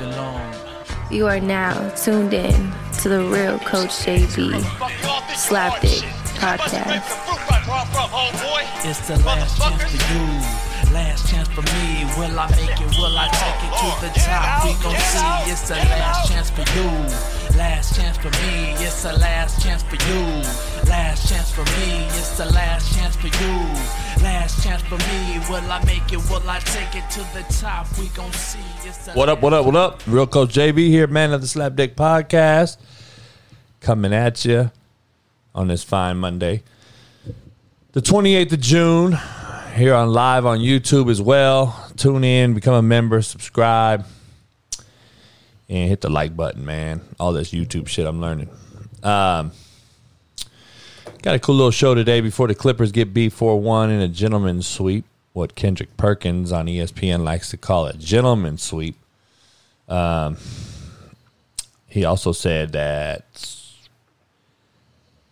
nothing long. You are now tuned in to the real Coach JB Slapdick podcast. It's the last chance for you. Last chance for me. Will I make it? Will I take it to the top? We gon' see. It's the last chance for you. Last chance for me. It's the last chance for you. Last chance for me. It's the last chance for you. Last chance for me. Will I make it? Will I take it to the top? We gon' see. It's What up, what up, what up? Real Coach JB here, man of the Slapdick Podcast. Coming at you on this fine Monday. The 28th of June, here on live on YouTube as well. Tune in, become a member, subscribe, and hit the like button, man. All this YouTube shit I'm learning. Um, got a cool little show today before the Clippers get beat 4 1 in a gentleman's sweep. What Kendrick Perkins on ESPN likes to call a gentleman's sweep. Um, he also said that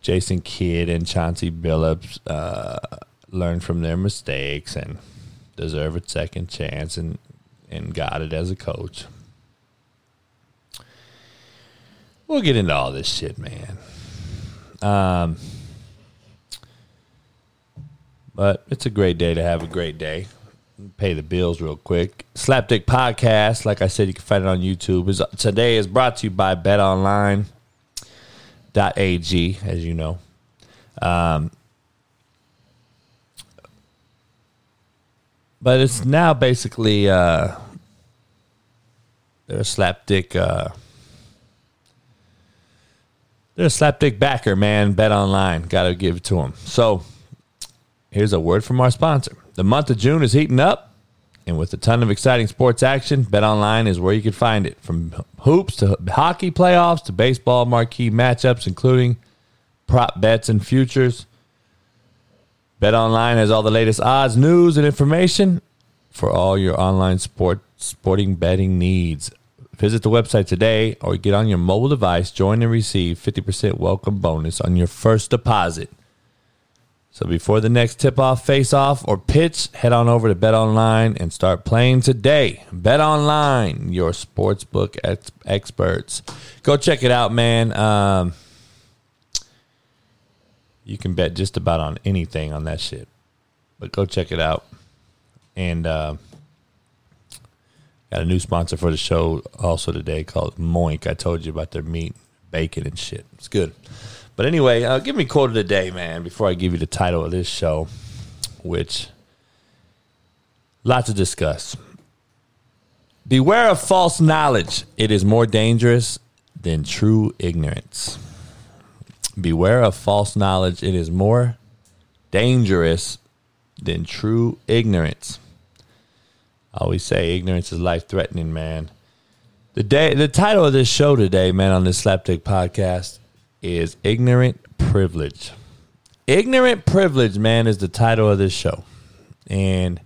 Jason Kidd and Chauncey Billups uh, learned from their mistakes and deserve a second chance and, and got it as a coach. We'll get into all this shit, man. Um, but it's a great day to have a great day. Pay the bills real quick. Slapdick Podcast, like I said, you can find it on YouTube. Is today is brought to you by BetOnline.ag, as you know. Um, but it's now basically uh, they're a slapdick. Uh, they're a slapdick backer, man. Bet online, got to give it to them. So Here's a word from our sponsor. The month of June is heating up, and with a ton of exciting sports action, Bet Online is where you can find it. From hoops to hockey playoffs to baseball marquee matchups, including prop bets and futures. BetOnline has all the latest odds, news, and information for all your online sport sporting betting needs. Visit the website today or get on your mobile device, join and receive 50% welcome bonus on your first deposit. So before the next tip off, face off, or pitch, head on over to Bet Online and start playing today. Bet Online, your sportsbook ex- experts. Go check it out, man. Um, you can bet just about on anything on that shit. But go check it out. And uh, got a new sponsor for the show also today called Moink. I told you about their meat, bacon, and shit. It's good. But anyway, uh, give me a quote of the day, man, before I give you the title of this show, which lots to discuss. Beware of false knowledge. It is more dangerous than true ignorance. Beware of false knowledge. It is more dangerous than true ignorance. I always say ignorance is life threatening, man. The day the title of this show today, man, on this Slapdick podcast is Ignorant Privilege. Ignorant Privilege, man, is the title of this show. And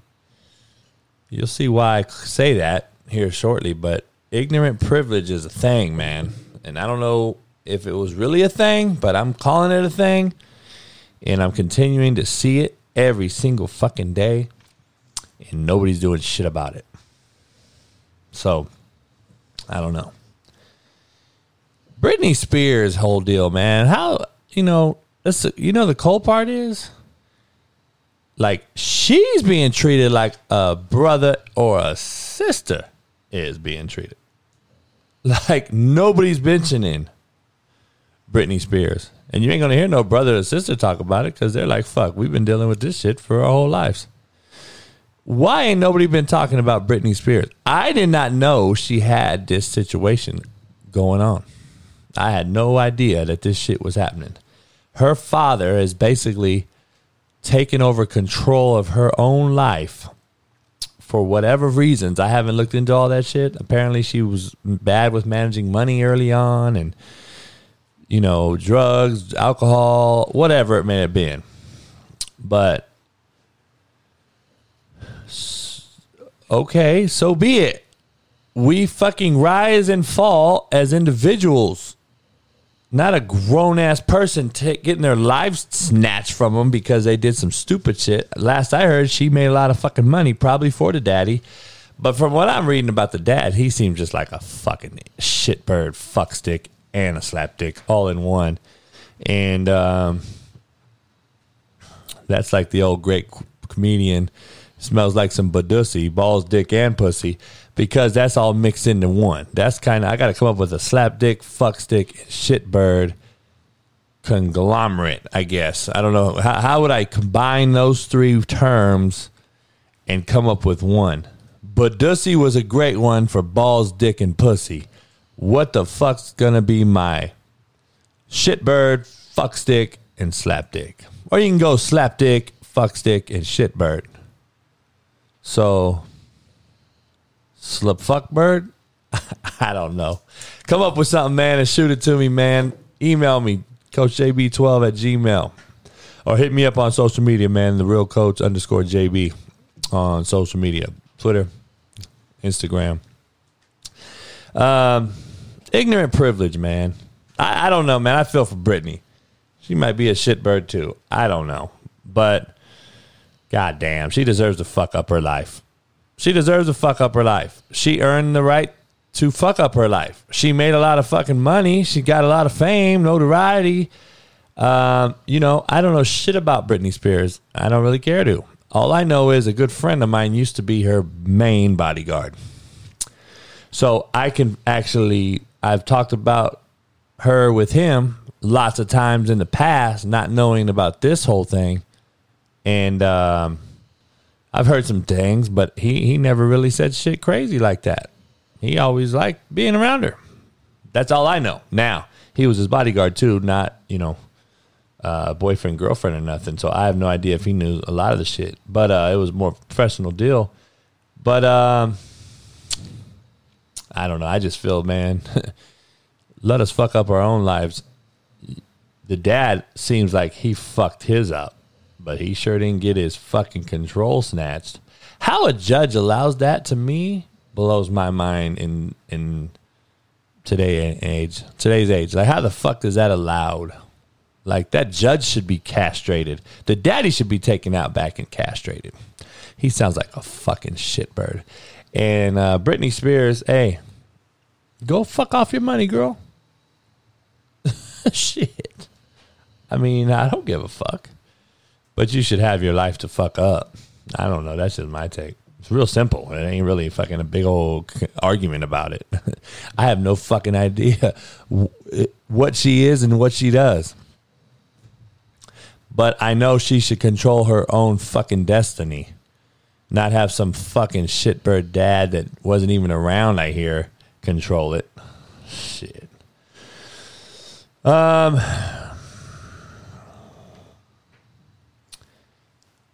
you'll see why I say that here shortly, but ignorant privilege is a thing, man. And I don't know if it was really a thing, but I'm calling it a thing. And I'm continuing to see it every single fucking day. And nobody's doing shit about it. So, I don't know. Britney Spears whole deal, man. How you know? You know the cool part is like she's being treated like a brother or a sister is being treated. Like nobody's mentioning Britney Spears, and you ain't gonna hear no brother or sister talk about it because they're like, "Fuck, we've been dealing with this shit for our whole lives." Why ain't nobody been talking about Britney Spears? I did not know she had this situation going on. I had no idea that this shit was happening. Her father is basically taken over control of her own life for whatever reasons. I haven't looked into all that shit. Apparently, she was bad with managing money early on and, you know, drugs, alcohol, whatever it may have been. But, okay, so be it. We fucking rise and fall as individuals not a grown ass person t- getting their lives snatched from them because they did some stupid shit. Last I heard, she made a lot of fucking money, probably for the daddy, But from what I'm reading about the dad, he seems just like a fucking shitbird, fuckstick, and a slapdick all in one. And um, that's like the old great comedian smells like some badussy, balls, dick, and pussy, because that's all mixed into one. That's kind of I got to come up with a slap dick, fuck stick, shitbird conglomerate. I guess I don't know how, how would I combine those three terms and come up with one. Badussy was a great one for balls, dick, and pussy. What the fuck's gonna be my shitbird, fuck stick, and slap dick? Or you can go slap dick, fuck stick, and shitbird. So, slip fuck bird? I don't know. Come up with something, man, and shoot it to me, man. Email me, CoachJB12 at Gmail. Or hit me up on social media, man. The real coach underscore JB on social media Twitter, Instagram. Um, ignorant privilege, man. I, I don't know, man. I feel for Britney. She might be a shitbird too. I don't know. But god damn, she deserves to fuck up her life. She deserves to fuck up her life. She earned the right to fuck up her life. She made a lot of fucking money. She got a lot of fame, notoriety. Um, you know, I don't know shit about Britney Spears. I don't really care to. All I know is a good friend of mine used to be her main bodyguard. So I can actually, I've talked about her with him lots of times in the past, not knowing about this whole thing. And um, I've heard some things, but he, he never really said shit crazy like that. He always liked being around her. That's all I know. Now, he was his bodyguard too, not, you know, uh, boyfriend, girlfriend, or nothing. So I have no idea if he knew a lot of the shit. But uh, it was more professional deal. But um, I don't know. I just feel, man, let us fuck up our own lives. The dad seems like he fucked his up, but he sure didn't get his fucking control snatched. How a judge allows that to me blows my mind in in today age today's age. Like how the fuck is that allowed? Like that judge should be castrated. The daddy should be taken out back and castrated. He sounds like a fucking shitbird. And uh, Britney Spears, hey, go fuck off your money, girl. Shit. I mean, I don't give a fuck. But you should have your life to fuck up. I don't know. That's just my take. It's real simple. It ain't really fucking a big old argument about it. I have no fucking idea what she is and what she does. But I know she should control her own fucking destiny. Not have some fucking shitbird dad that wasn't even around, I hear, control it. Shit. Um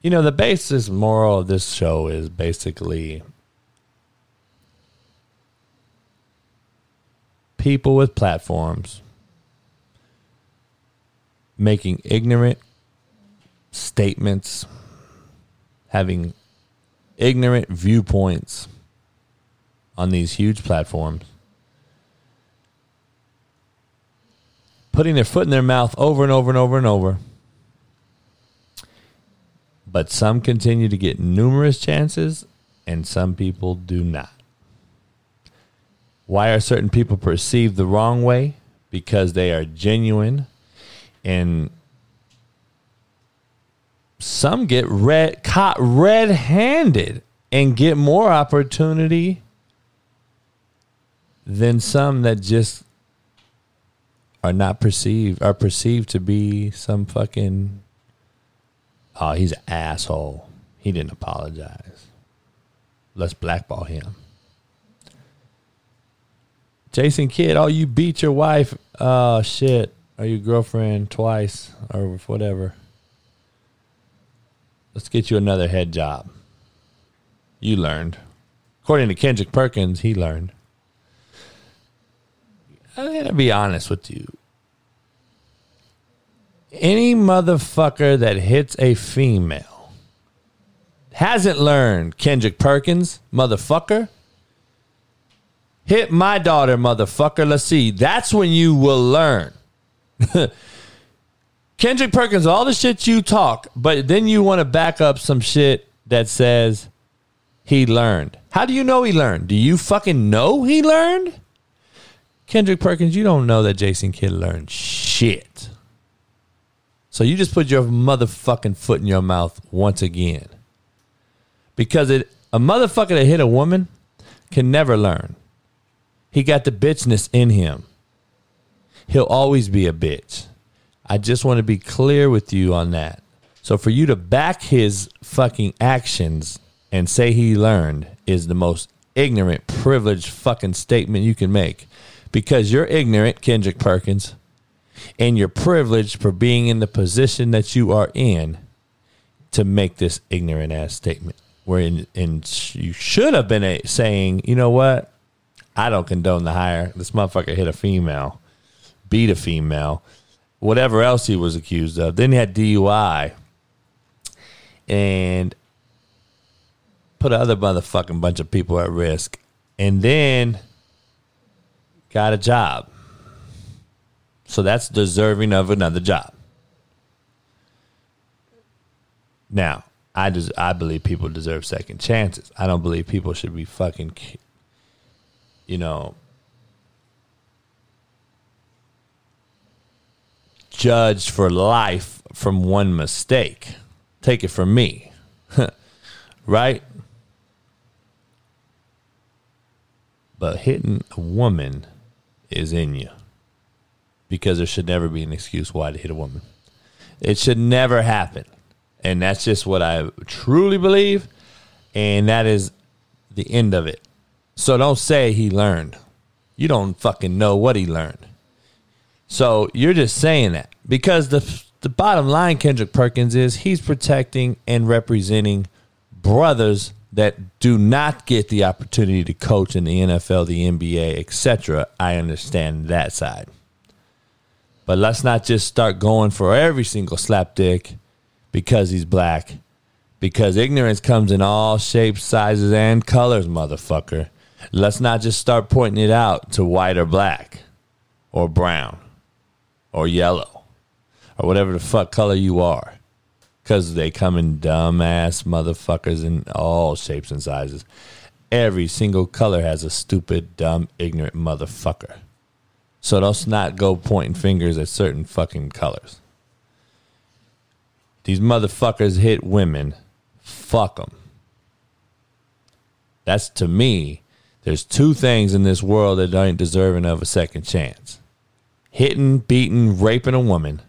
You know, the basis moral of this show is basically people with platforms making ignorant statements, having ignorant viewpoints on these huge platforms, putting their foot in their mouth over and over and over and over but some continue to get numerous chances and some people do not. Why are certain people perceived the wrong way? Because they are genuine and some get red caught red-handed and get more opportunity than some that just are not perceived are perceived to be some fucking Oh, he's an asshole. He didn't apologize. Let's blackball him. Jason Kidd, oh, you beat your wife. Oh, shit. Or your girlfriend twice or whatever. Let's get you another head job. You learned. According to Kendrick Perkins, he learned. I'm going to be honest with you any motherfucker that hits a female hasn't learned Kendrick Perkins, motherfucker. Hit my daughter, motherfucker. Let's see. That's when you will learn. Kendrick Perkins, all the shit you talk, but then you want to back up some shit that says he learned. How do you know he learned? Do you fucking know he learned? Kendrick Perkins, you don't know that Jason Kidd learned shit. So you just put your motherfucking foot in your mouth once again. Because it a motherfucker that hit a woman can never learn. He got the bitchness in him. He'll always be a bitch. I just want to be clear with you on that. So for you to back his fucking actions and say he learned is the most ignorant, privileged fucking statement you can make. Because you're ignorant, Kendrick Perkins, and you're privileged for being in the position that you are in to make this ignorant ass statement. Where in, in you should have been a, saying, you know what? I don't condone the hire. This motherfucker hit a female, beat a female, whatever else he was accused of. Then he had DUI and put other motherfucking bunch of people at risk. And then got a job. So that's deserving of another job. Now, I des- I believe people deserve second chances. I don't believe people should be fucking, you know, judged for life from one mistake. Take it from me, right? But hitting a woman is in you because there should never be an excuse why to hit a woman. It should never happen. And that's just what I truly believe. And that is the end of it. So don't say he learned. You don't fucking know what he learned. So you're just saying that because the the bottom line, Kendrick Perkins, is he's protecting and representing brothers that do not get the opportunity to coach in the NFL, the NBA, etc. I understand that side. But let's not just start going for every single slapdick because he's black. Because ignorance comes in all shapes, sizes, and colors, motherfucker. Let's not just start pointing it out to white or black or brown or yellow or whatever the fuck color you are because they come in dumbass motherfuckers in all shapes and sizes. Every single color has a stupid, dumb, ignorant motherfucker. So let's not go pointing fingers at certain fucking colors. These motherfuckers hit women. Fuck them. That's to me. There's two things in this world that ain't deserving of a second chance: hitting, beating, raping a woman,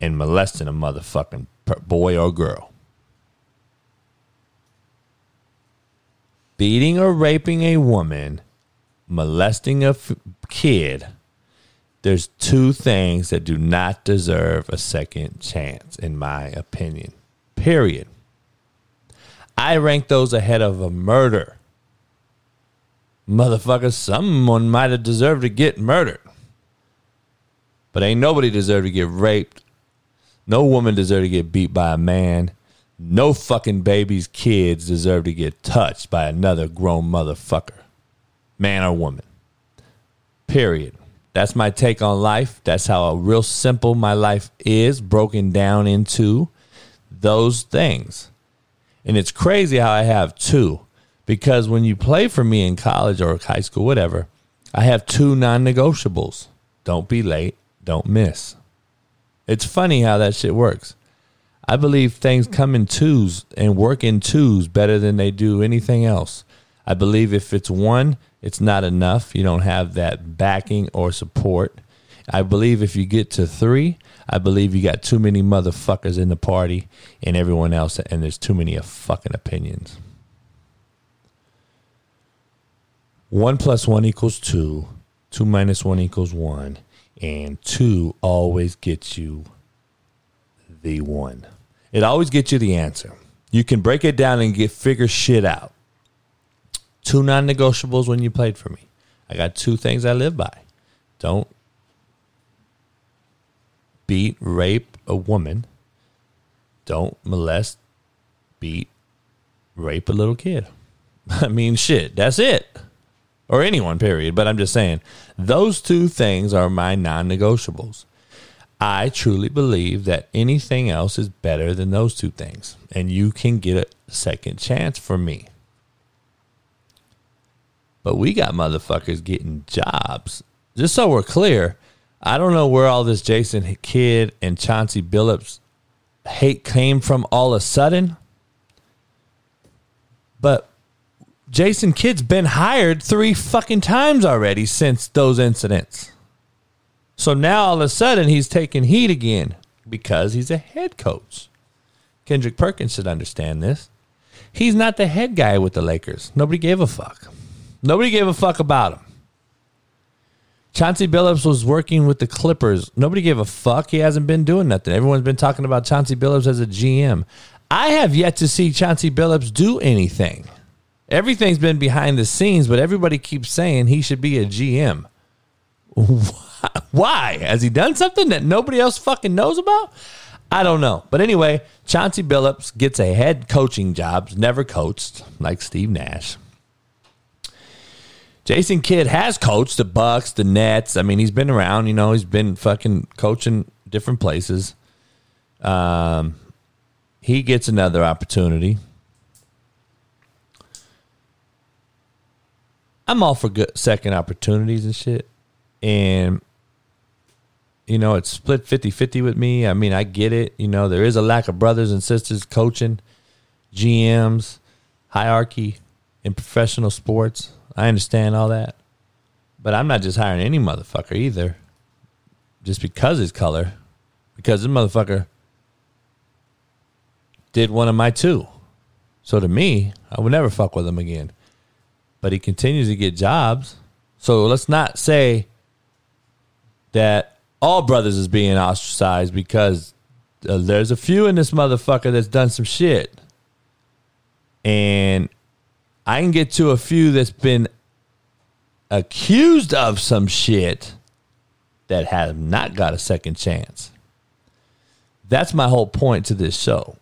and molesting a motherfucking boy or girl. Beating or raping a woman, molesting a f- kid, there's two things that do not deserve a second chance, in my opinion. Period. I rank those ahead of a murder. Motherfucker, someone might have deserved to get murdered. But ain't nobody deserved to get raped no woman deserves to get beat by a man. No fucking baby's kids deserve to get touched by another grown motherfucker, man or woman. Period. That's my take on life. That's how real simple my life is, broken down into those things. And it's crazy how I have two. Because when you play for me in college or high school, whatever, I have two non negotiables. Don't be late, don't miss. It's funny how that shit works. I believe things come in twos and work in twos better than they do anything else. I believe if it's one, it's not enough. You don't have that backing or support. I believe if you get to three, I believe you got too many motherfuckers in the party and everyone else, and there's too many fucking opinions. One plus one equals two. Two minus one equals one and two always gets you the one. It always gets you the answer. You can break it down and get figure shit out. Two non-negotiables when you played for me. I got two things I live by. Don't beat, rape a woman. Don't molest, beat, rape a little kid. I mean, shit, that's it or anyone, period. But I'm just saying, those two things are my non negotiables. I truly believe that anything else is better than those two things. And you can get a second chance for me. But we got motherfuckers getting jobs. Just so we're clear, I don't know where all this Jason Kidd and Chauncey Billups hate came from all of a sudden. But Jason Kidd's been hired three fucking times already since those incidents. So now all of a sudden he's taking heat again because he's a head coach. Kendrick Perkins should understand this. He's not the head guy with the Lakers. Nobody gave a fuck. Nobody gave a fuck about him. Chauncey Billups was working with the Clippers. Nobody gave a fuck. He hasn't been doing nothing. Everyone's been talking about Chauncey Billups as a GM. I have yet to see Chauncey Billups do anything. Everything's been behind the scenes, but everybody keeps saying he should be a GM. Why? Has he done something that nobody else fucking knows about? I don't know. But anyway, Chauncey Billups gets a head coaching job, never coached, like Steve Nash. Jason Kidd has coached the Bucks, the Nets. I mean, he's been around, you know, he's been fucking coaching different places. Um, he gets another opportunity. I'm all for good second opportunities and shit. And you know, it's split 50-50 with me. I mean, I get it. You know, there is a lack of brothers and sisters coaching, GMs, hierarchy in professional sports. I understand all that. But I'm not just hiring any motherfucker either. Just because his color. Because this motherfucker did one of my two. So to me, I would never fuck with him again. But he continues to get jobs. So let's not say that all brothers is being ostracized because uh, there's a few in this motherfucker that's done some shit. And I can get to a few that's been accused of some shit that have not got a second chance. That's my whole point to this show.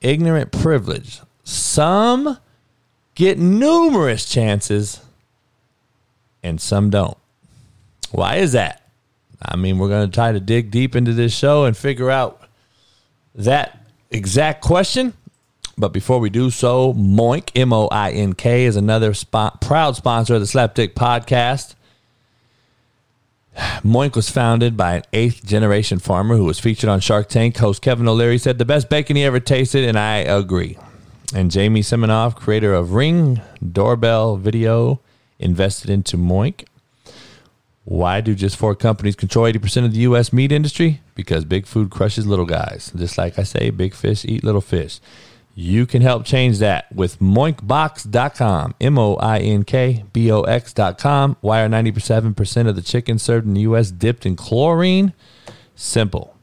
Ignorant privilege. Some get numerous chances and some don't. Why is that? I mean, we're going to try to dig deep into this show and figure out that exact question. But before we do so, Moink, M O I N K, is another proud sponsor of the Slapdick podcast. Moink was founded by an eighth generation farmer who was featured on Shark Tank. Host Kevin O'Leary said the best bacon he ever tasted, and I agree. And Jamie Siminoff, creator of Ring Doorbell Video, invested into Moink. Why do just four companies control 80% of the U.S. meat industry? Because big food crushes little guys. Just like I say, big fish eat little fish. You can help change that with moinkbox.com, M O I N K B O X.com. Why are 97% of the chicken served in the U.S. dipped in chlorine? Simple.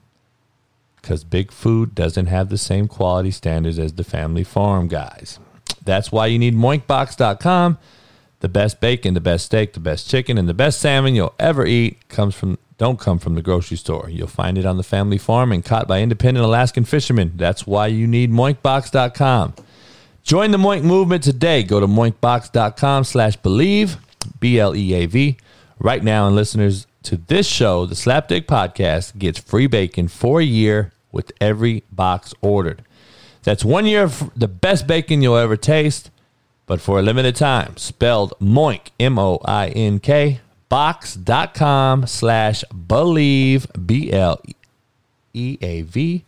Because big food doesn't have the same quality standards as the family farm guys. That's why you need moinkbox.com. The best bacon, the best steak, the best chicken, and the best salmon you'll ever eat comes from don't come from the grocery store. You'll find it on the family farm and caught by independent Alaskan fishermen. That's why you need moinkbox.com. Join the Moink movement today. Go to moinkbox.com slash believe, B-L-E-A-V. Right now, and listeners to this show, the Slapdick Podcast gets free bacon for a year with every box ordered. That's one year of the best bacon you'll ever taste, but for a limited time. Spelled Moink, M-O-I-N-K, box.com slash believe, B L E A V.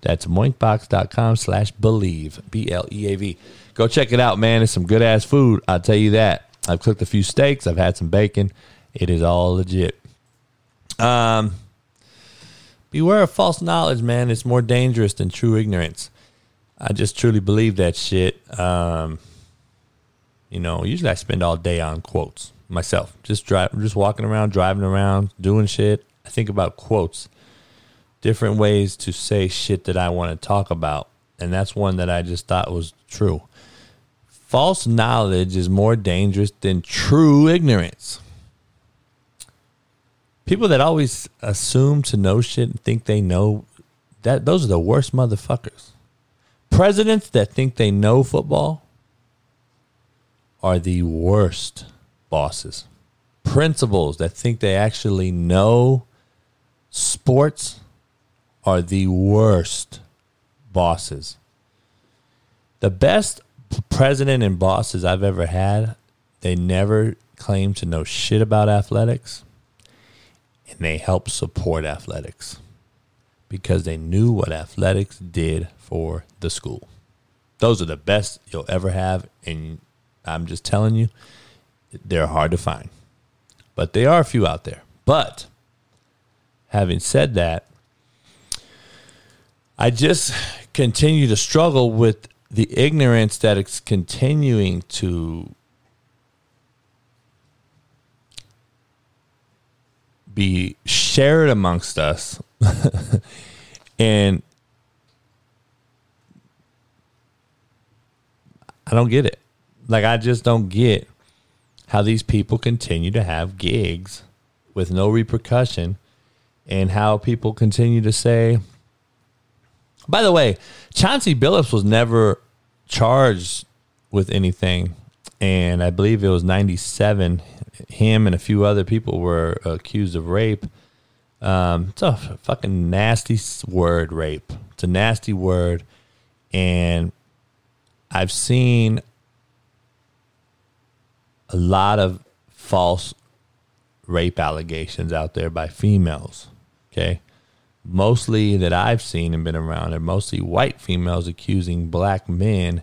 That's moinkbox.com slash believe, B L E A V. Go check it out, man. It's some good ass food. I'll tell you that. I've cooked a few steaks, I've had some bacon. It is all legit. Um, beware of false knowledge, man. It's more dangerous than true ignorance. I just truly believe that shit. Um, you know, usually I spend all day on quotes myself. Just drive, just walking around, driving around, doing shit. I think about quotes, different ways to say shit that I want to talk about, and that's one that I just thought was true. False knowledge is more dangerous than true ignorance. People that always assume to know shit and think they know that those are the worst motherfuckers. Presidents that think they know football are the worst bosses. Principals that think they actually know sports are the worst bosses. The best president and bosses I've ever had, they never claim to know shit about athletics and they help support athletics because they knew what athletics did for the school. Those are the best you'll ever have and I'm just telling you they're hard to find. But there are a few out there. But having said that, I just continue to struggle with the ignorance that it's continuing to be shared amongst us and I don't get it. Like I just don't get how these people continue to have gigs with no repercussion and how people continue to say by the way, Chauncey Billups was never charged with anything, and I believe it was '97. Him and a few other people were accused of rape. Um, it's a fucking nasty word, rape. It's a nasty word, and I've seen a lot of false rape allegations out there by females. Okay mostly that I've seen and been around are mostly white females accusing black men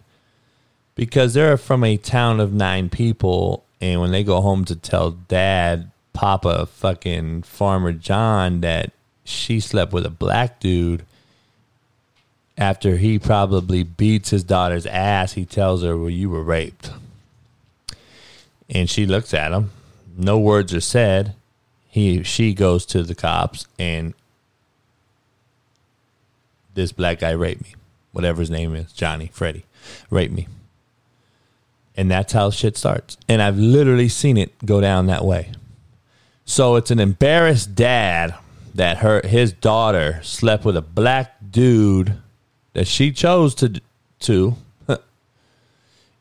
because they're from a town of nine people and when they go home to tell dad papa fucking farmer john that she slept with a black dude after he probably beats his daughter's ass he tells her well you were raped. And she looks at him. No words are said. He she goes to the cops and this black guy raped me, whatever his name is, Johnny, Freddie, raped me. And that's how shit starts. And I've literally seen it go down that way. So it's an embarrassed dad that her his daughter slept with a black dude that she chose to to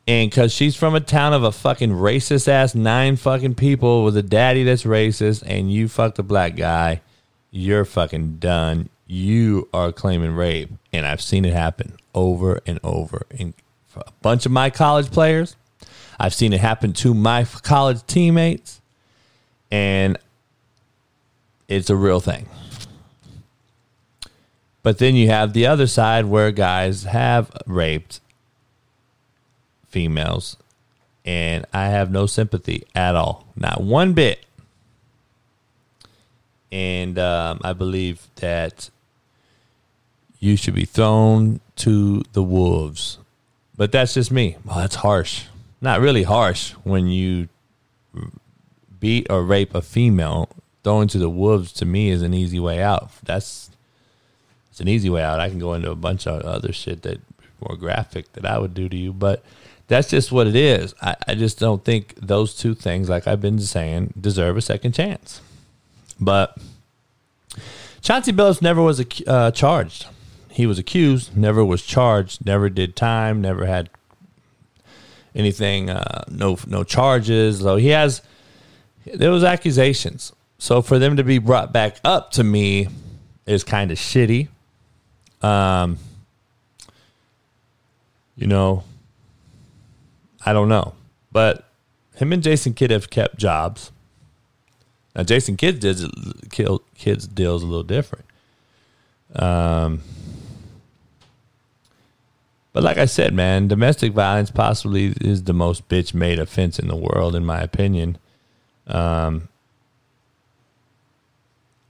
and because she's from a town of a fucking racist ass nine fucking people with a daddy that's racist and you fucked a black guy, you're fucking done you are claiming rape. And I've seen it happen over and over. And a bunch of my college players, I've seen it happen to my college teammates. And it's a real thing. But then you have the other side where guys have raped females. And I have no sympathy at all. Not one bit. And um, I believe that you should be thrown to the wolves. But that's just me. Well, that's harsh. Not really harsh when you beat or rape a female. Throwing to the wolves to me is an easy way out. That's it's an easy way out. I can go into a bunch of other shit that more graphic that I would do to you, but that's just what it is. I, I just don't think those two things, like I've been saying, deserve a second chance. But Chauncey Billups never was uh, charged he was accused, never was charged, never did time, never had anything, uh, no no charges. So he has there was accusations. So for them to be brought back up to me is kind of shitty. Um, you know, I don't know, but him and Jason Kidd have kept jobs. Now Jason Kidd did Kidd's deal is a little different. Um, but like I said, man, domestic violence possibly is the most bitch made offense in the world, in my opinion. Um,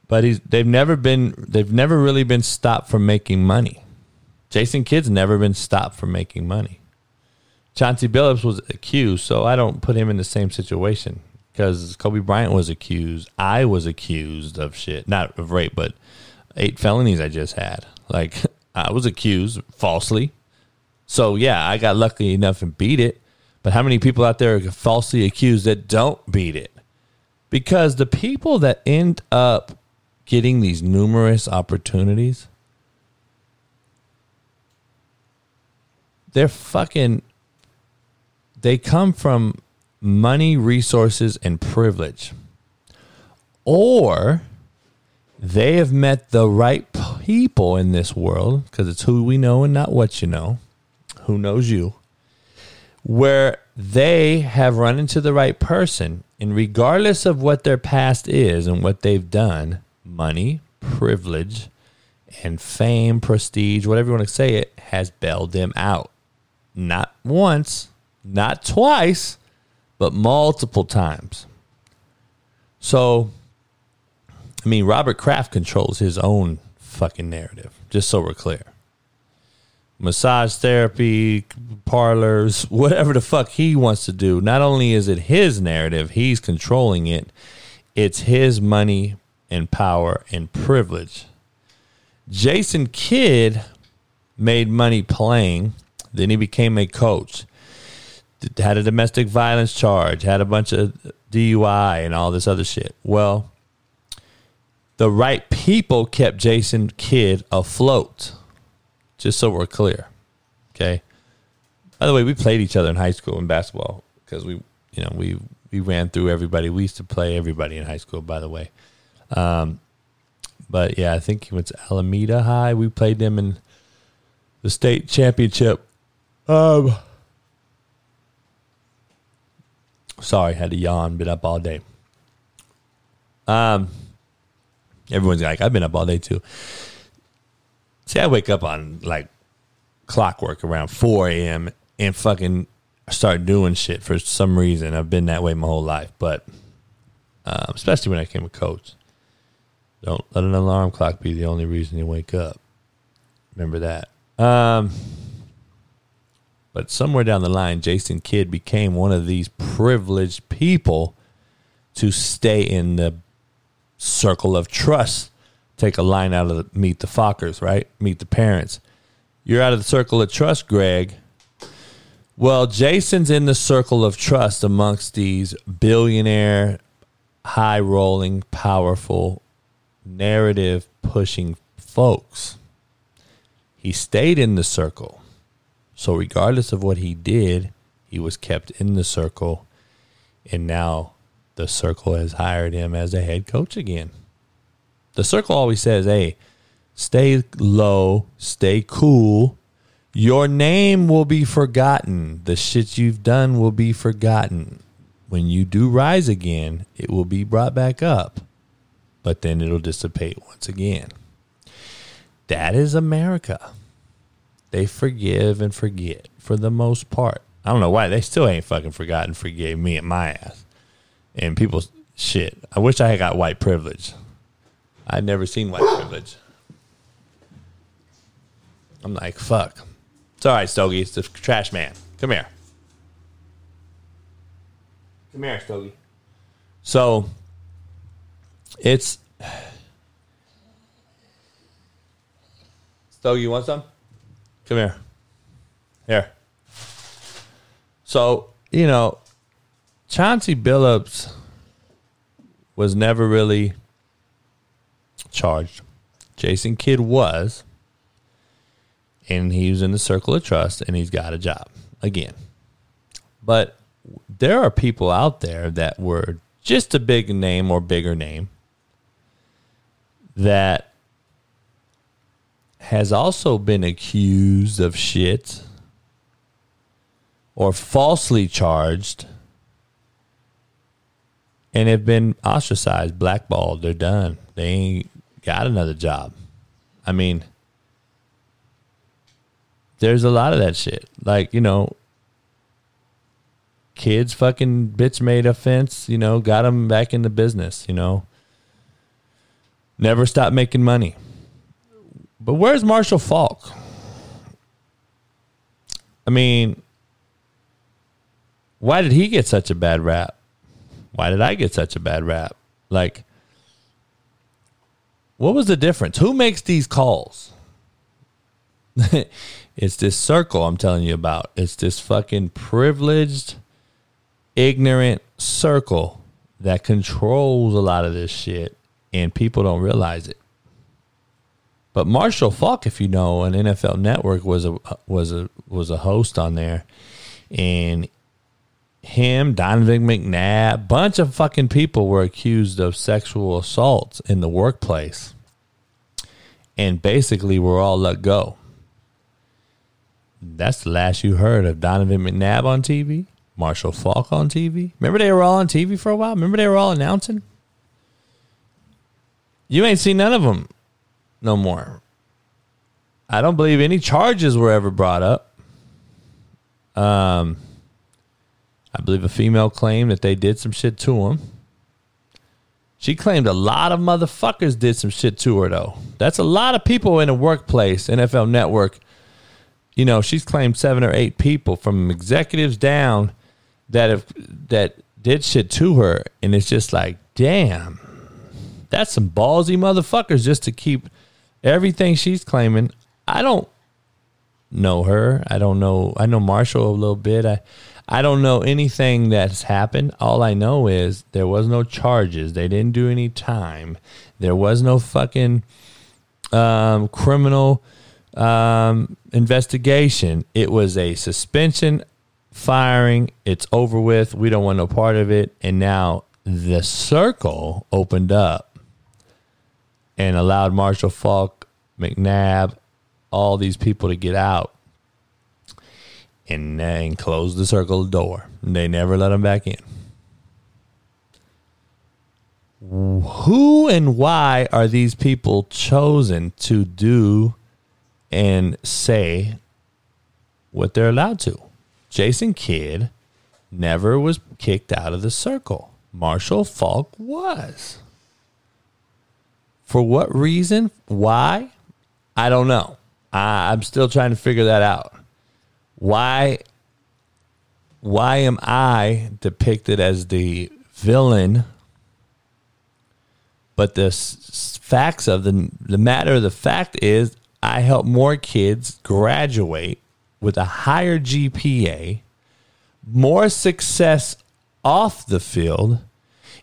but he's they've never been they've never really been stopped from making money. Jason Kidd's never been stopped from making money. Chauncey Billups was accused, so I don't put him in the same situation because Kobe Bryant was accused. I was accused of shit, not of rape, but eight felonies I just had. Like I was accused falsely so yeah, I got lucky enough and beat it. But how many people out there are falsely accused that don't beat it? Because the people that end up getting these numerous opportunities, they're fucking, they come from money, resources, and privilege. Or they have met the right people in this world because it's who we know and not what you know. Who knows you? Where they have run into the right person, and regardless of what their past is and what they've done, money, privilege, and fame, prestige, whatever you want to say it, has bailed them out. Not once, not twice, but multiple times. So, I mean, Robert Kraft controls his own fucking narrative, just so we're clear. Massage therapy, parlors, whatever the fuck he wants to do. Not only is it his narrative, he's controlling it, it's his money and power and privilege. Jason Kidd made money playing, then he became a coach had a domestic violence charge, had a bunch of DUI and all this other shit. Well, the right people kept Jason Kidd afloat. Just so we're clear. Okay. By the way, we played each other in high school in basketball because we, you know, we we ran through everybody. We used to play everybody in high school. By the way, um, but yeah, I think went to Alameda High. We played them in the state championship. Um, Sorry, had to yawn. Been up all day. Um, everyone's like, I've been up all day too. See, I wake up on like clockwork around 4 a.m. and fucking start doing shit for some reason. I've been that way my whole life, but um, especially when I came a coach. Don't let an alarm clock be the only reason you wake up. Remember that. Um, but somewhere down the line, Jason Kidd became one of these privileged people to stay in the circle of trust. Take a line out of the, Meet the Fockers, right? Meet the Parents. You're out of the circle of trust, Greg. Well, Jason's in the circle of trust amongst these billionaire, high rolling, powerful, narrative pushing folks. He stayed in the circle. So, regardless of what he did, he was kept in the circle. And now the circle has hired him as a head coach again. The circle always says, hey, stay low, stay cool. Your name will be forgotten. The shit you've done will be forgotten. When you do rise again, it will be brought back up, but then it'll dissipate once again. That is America. They forgive and forget for the most part. I don't know why they still ain't fucking forgotten forgave me and my ass. And people shit. I wish I had got white privilege. I'd never seen white privilege. I'm like, fuck. It's all right, Stogie. It's the trash man. Come here. Come here, Stogie. So it's Stogie, you want some? Come here. Here. So, you know, Chauncey Billups was never really charged. Jason Kidd was. And he was in the circle of trust and he's got a job again. But there are people out there that were just a big name or bigger name that has also been accused of shit or falsely charged and have been ostracized, blackballed. They're done. They ain't got another job. I mean, there's a lot of that shit. Like, you know, kids fucking bitch made offense, you know, got them back in the business, you know. Never stop making money. But where's Marshall Faulk? I mean, why did he get such a bad rap? Why did I get such a bad rap? Like, what was the difference? Who makes these calls? it's this circle I'm telling you about. It's this fucking privileged, ignorant circle that controls a lot of this shit, and people don't realize it. But Marshall Faulk, if you know, on NFL Network was a was a was a host on there, and him, Donovan McNabb, bunch of fucking people were accused of sexual assaults in the workplace. And basically were all let go. That's the last you heard of Donovan McNabb on TV, Marshall Faulk on TV. Remember they were all on TV for a while? Remember they were all announcing? You ain't seen none of them no more. I don't believe any charges were ever brought up. Um, I believe a female claimed that they did some shit to him. She claimed a lot of motherfuckers did some shit to her, though. That's a lot of people in a workplace, NFL Network. You know, she's claimed seven or eight people from executives down that have that did shit to her, and it's just like, damn, that's some ballsy motherfuckers just to keep everything she's claiming. I don't know her. I don't know. I know Marshall a little bit. I I don't know anything that's happened. All I know is there was no charges. They didn't do any time. There was no fucking um, criminal um, investigation. It was a suspension, firing. It's over with. We don't want no part of it. And now the circle opened up and allowed Marshall Faulk, McNabb, all these people to get out and then closed the circle door. They never let them back in. Who and why are these people chosen to do and say what they're allowed to? Jason Kidd never was kicked out of the circle. Marshall Faulk was. For what reason? Why? I don't know. I, I'm still trying to figure that out why why am I depicted as the villain? But the s- facts of the the matter of the fact is, I help more kids graduate with a higher GPA, more success off the field,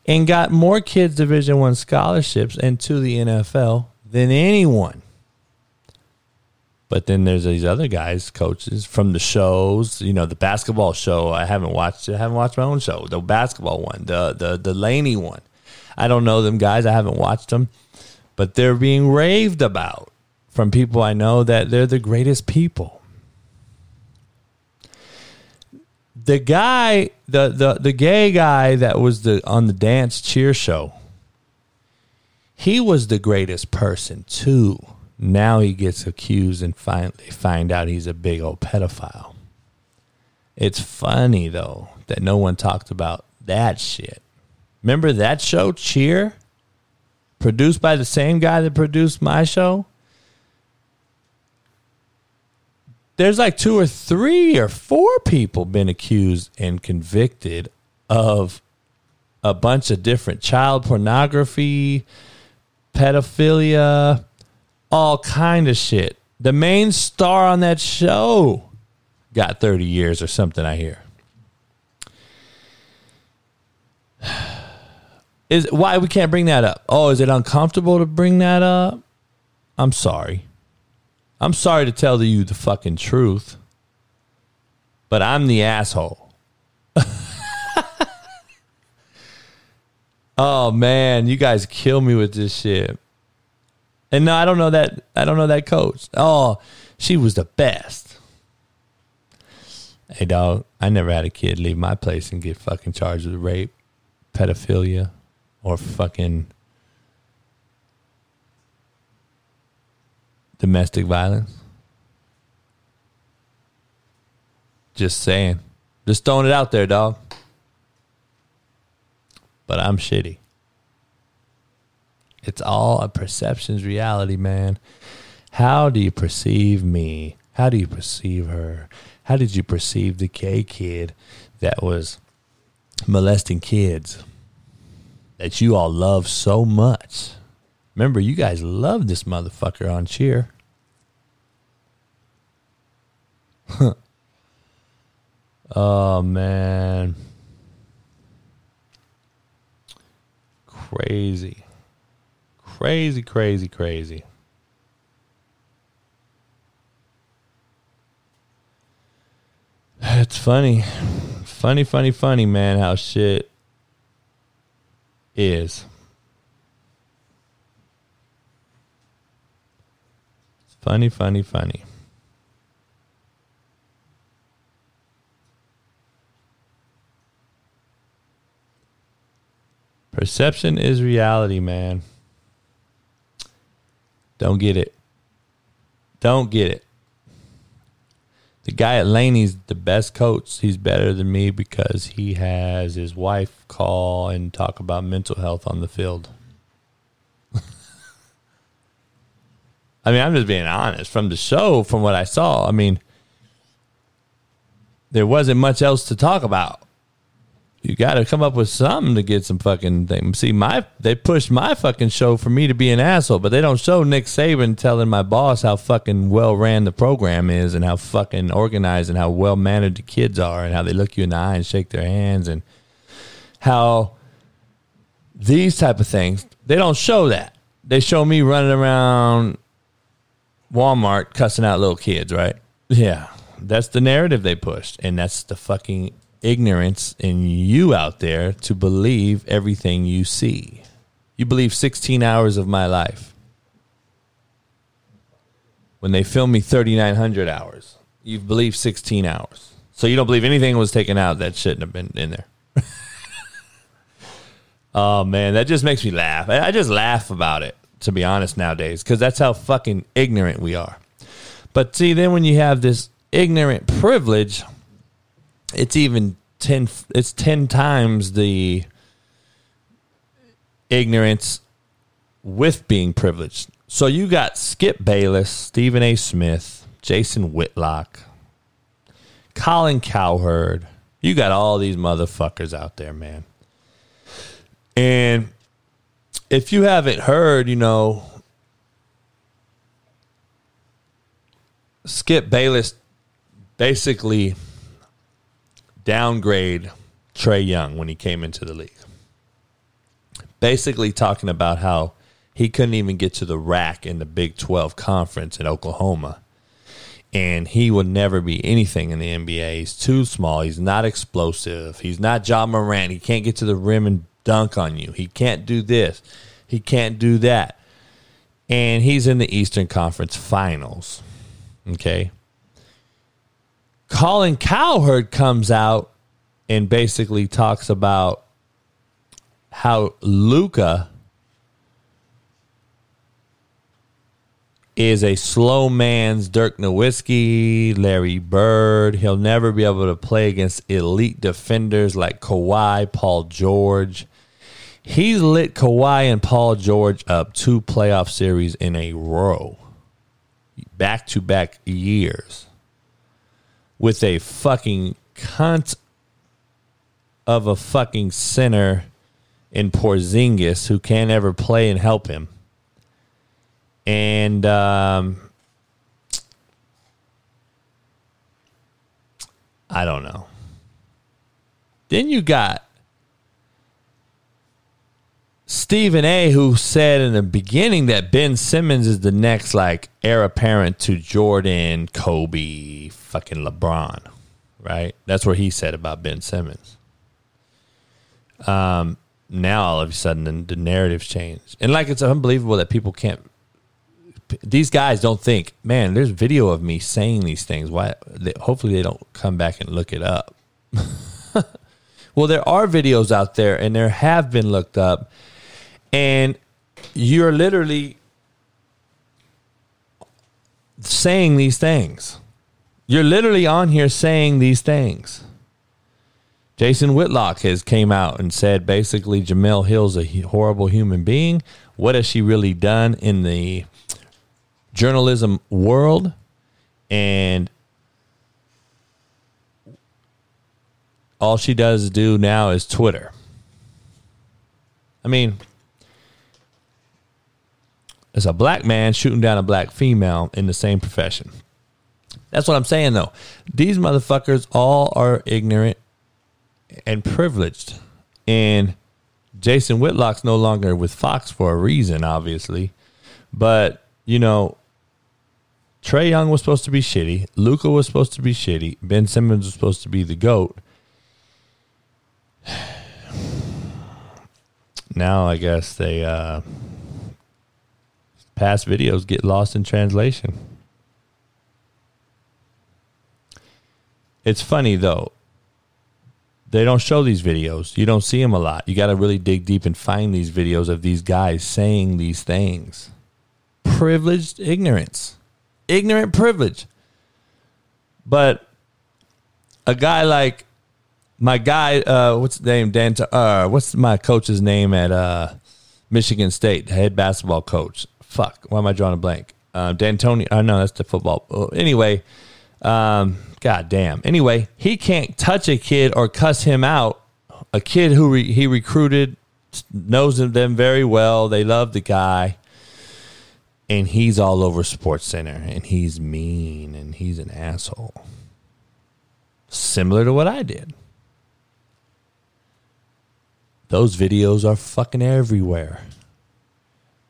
and got more kids Division One scholarships into the NFL than anyone. But then there's these other guys, coaches from the shows. You know, the basketball show. I haven't watched. It. I haven't watched my own show. The basketball one, the the the Laney one. I don't know them guys. I haven't watched them, but they're being raved about from people I know that they're the greatest people. The guy, the the the gay guy that was the on the dance cheer show. He was the greatest person too now he gets accused and finally find out he's a big old pedophile. It's funny though that no one talked about that shit. Remember that show, Cheer? Produced by the same guy that produced my show? There's like two or three or four people been accused and convicted of a bunch of different child pornography, pedophilia, all kind of shit. The main star on that show got 30 years or something, I hear. Is why we can't bring that up? Oh, is it uncomfortable to bring that up? I'm sorry. I'm sorry to tell you the fucking truth, but I'm the asshole. oh man, you guys kill me with this shit. And no, I don't know that. I don't know that coach. Oh, she was the best. Hey, dog, I never had a kid leave my place and get fucking charged with rape, pedophilia, or fucking domestic violence. Just saying. Just throwing it out there, dog. But I'm shitty. It's all a perception's reality, man. How do you perceive me? How do you perceive her? How did you perceive the gay kid that was molesting kids that you all love so much? Remember, you guys love this motherfucker on cheer. oh, man. Crazy. Crazy, crazy, crazy. It's funny. funny, funny, funny, man, how shit is. It's funny, funny, funny. Perception is reality, man. Don't get it. Don't get it. The guy at Laney's the best coach. He's better than me because he has his wife call and talk about mental health on the field. I mean, I'm just being honest. From the show, from what I saw, I mean, there wasn't much else to talk about you got to come up with something to get some fucking thing. See, my they pushed my fucking show for me to be an asshole, but they don't show Nick Saban telling my boss how fucking well ran the program is and how fucking organized and how well mannered the kids are and how they look you in the eye and shake their hands and how these type of things they don't show that. They show me running around Walmart cussing out little kids, right? Yeah, that's the narrative they pushed, and that's the fucking ignorance in you out there to believe everything you see. You believe 16 hours of my life. When they filmed me 3,900 hours, you believe 16 hours. So you don't believe anything was taken out that shouldn't have been in there. oh, man, that just makes me laugh. I just laugh about it, to be honest, nowadays, because that's how fucking ignorant we are. But see, then when you have this ignorant privilege, it's even 10 it's 10 times the ignorance with being privileged. So you got Skip Bayless, Stephen A. Smith, Jason Whitlock, Colin Cowherd. You got all these motherfuckers out there, man. And if you haven't heard, you know, Skip Bayless basically downgrade Trae Young when he came into the league. Basically, talking about how he couldn't even get to the rack in the Big 12 conference in Oklahoma. And he would never be anything in the NBA. He's too small. He's not explosive. He's not Ja Morant. He can't get to the rim and dunk on you. He can't do this. He can't do that. And he's in the Eastern Conference Finals. Okay. Colin Cowherd comes out and basically talks about how Luka is a slow man's Dirk Nowitzki, Larry Bird. He'll never be able to play against elite defenders like Kawhi, Paul George. He's lit Kawhi and Paul George up two playoff series in a row, back to back years with a fucking cunt of a fucking center in Porzingis who can't ever play and help him. And um, I don't know. Then you got Stephen A, who said in the beginning that Ben Simmons is the next like heir apparent to Jordan, Kobe, fucking LeBron, right? That's what he said about Ben Simmons. Um, now all of a sudden the, narrative's changed, and like it's unbelievable that people can't. These guys don't think, man. There's video of me saying these things. Why? They, hopefully they don't come back and look it up. well, there are videos out there, and there have been looked up and you're literally saying these things. You're literally on here saying these things. Jason Whitlock has came out and said basically Jemele Hill's a horrible human being. What has she really done in the journalism world? And all she does do now is Twitter. I mean, as a black man shooting down a black female in the same profession. That's what I'm saying, though. These motherfuckers all are ignorant and privileged. And Jason Whitlock's no longer with Fox for a reason, obviously. But, you know, Trae Young was supposed to be shitty. Luka was supposed to be shitty. Ben Simmons was supposed to be the GOAT. now I guess they uh, past videos get lost in translation. It's funny though. They don't show these videos. You don't see them a lot. You got to really dig deep and find these videos of these guys saying these things. Privileged ignorance. Ignorant privilege. But a guy like my guy, uh, what's the name? Dan. Uh, what's my coach's name at uh, Michigan State? Head basketball coach. Fuck. Why am I drawing a blank? Uh, D'Antoni. Oh know that's the football. Uh, anyway, um, god damn. Anyway, he can't touch a kid or cuss him out. A kid who re- he recruited knows them very well. They love the guy. And he's all over Sports Center and he's mean and he's an asshole. Similar to what I did. Those videos are fucking everywhere.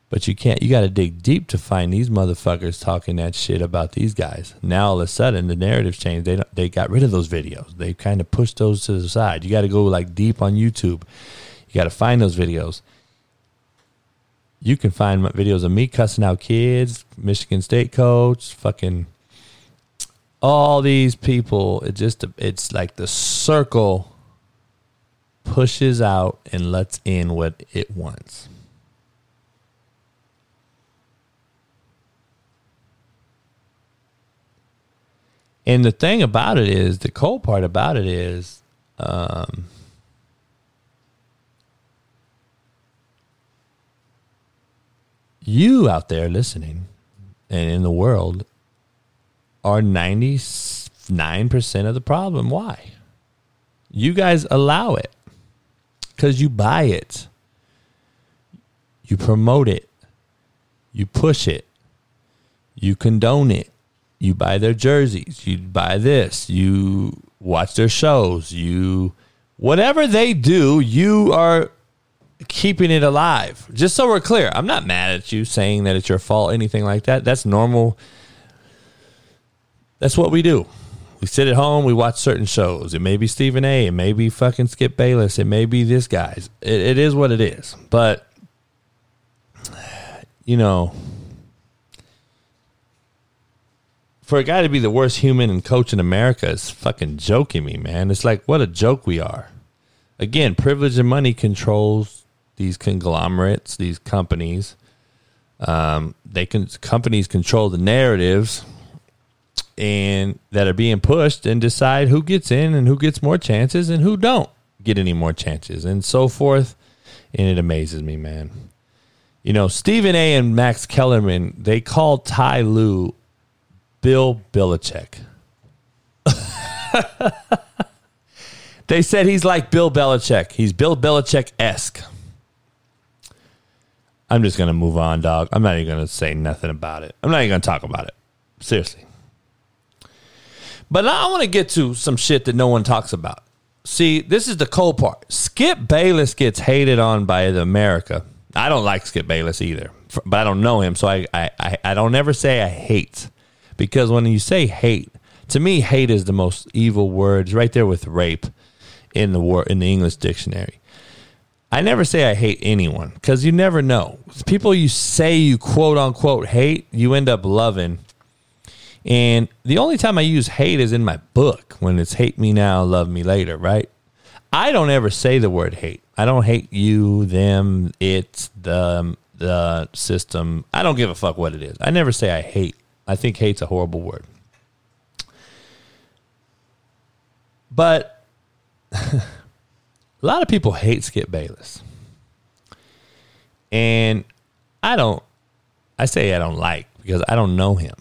But you can't, you got to dig deep to find these motherfuckers talking that shit about these guys. Now all of a sudden the narrative's changed. They, they got rid of those videos. They kind of pushed those to the side. You got to go like deep on YouTube. You got to find those videos. You can find videos of me cussing out kids, Michigan State coach, fucking all these people. It just, it's like the circle pushes out and lets in what it wants. And the thing about it is, the cold part about it is, um, you out there listening and in the world are 99% of the problem. Why? You guys allow it because you buy it, you promote it, you push it, you condone it you buy their jerseys, you buy this, you watch their shows, you whatever they do, you are keeping it alive. Just so we're clear, I'm not mad at you saying that it's your fault, anything like that. That's normal. That's what we do. We sit at home, we watch certain shows. It may be Stephen A. It may be fucking Skip Bayless. It may be this guy's. It, it is what it is. But, you know, for a guy to be the worst human and coach in America is fucking joking me, man. It's like what a joke we are. Again, privilege and money controls these conglomerates, these companies. Um, they can companies control the narratives and that are being pushed and decide who gets in and who gets more chances and who don't get any more chances and so forth. And it amazes me, man. You know, Stephen A. and Max Kellerman, they called Ty Lue Bill Belichick. they said he's like Bill Belichick. He's Bill Belichick esque. I'm just going to move on, dog. I'm not even going to say nothing about it. I'm not even going to talk about it. Seriously. But now I want to get to some shit that no one talks about. See, this is the cold part. Skip Bayless gets hated on by the America. I don't like Skip Bayless either, but I don't know him, so I, I, I don't ever say I hate because when you say hate, to me, hate is the most evil word. Right there with rape in the war in the English dictionary. I never say I hate anyone because you never know. People you say you quote unquote hate, you end up loving. And the only time I use hate is in my book when it's hate me now, love me later, right? I don't ever say the word hate. I don't hate you, them, it, the the system. I don't give a fuck what it is. I never say I hate. I think hate's a horrible word. But a lot of people hate Skip Bayless. And I don't, I say I don't like because I don't know him.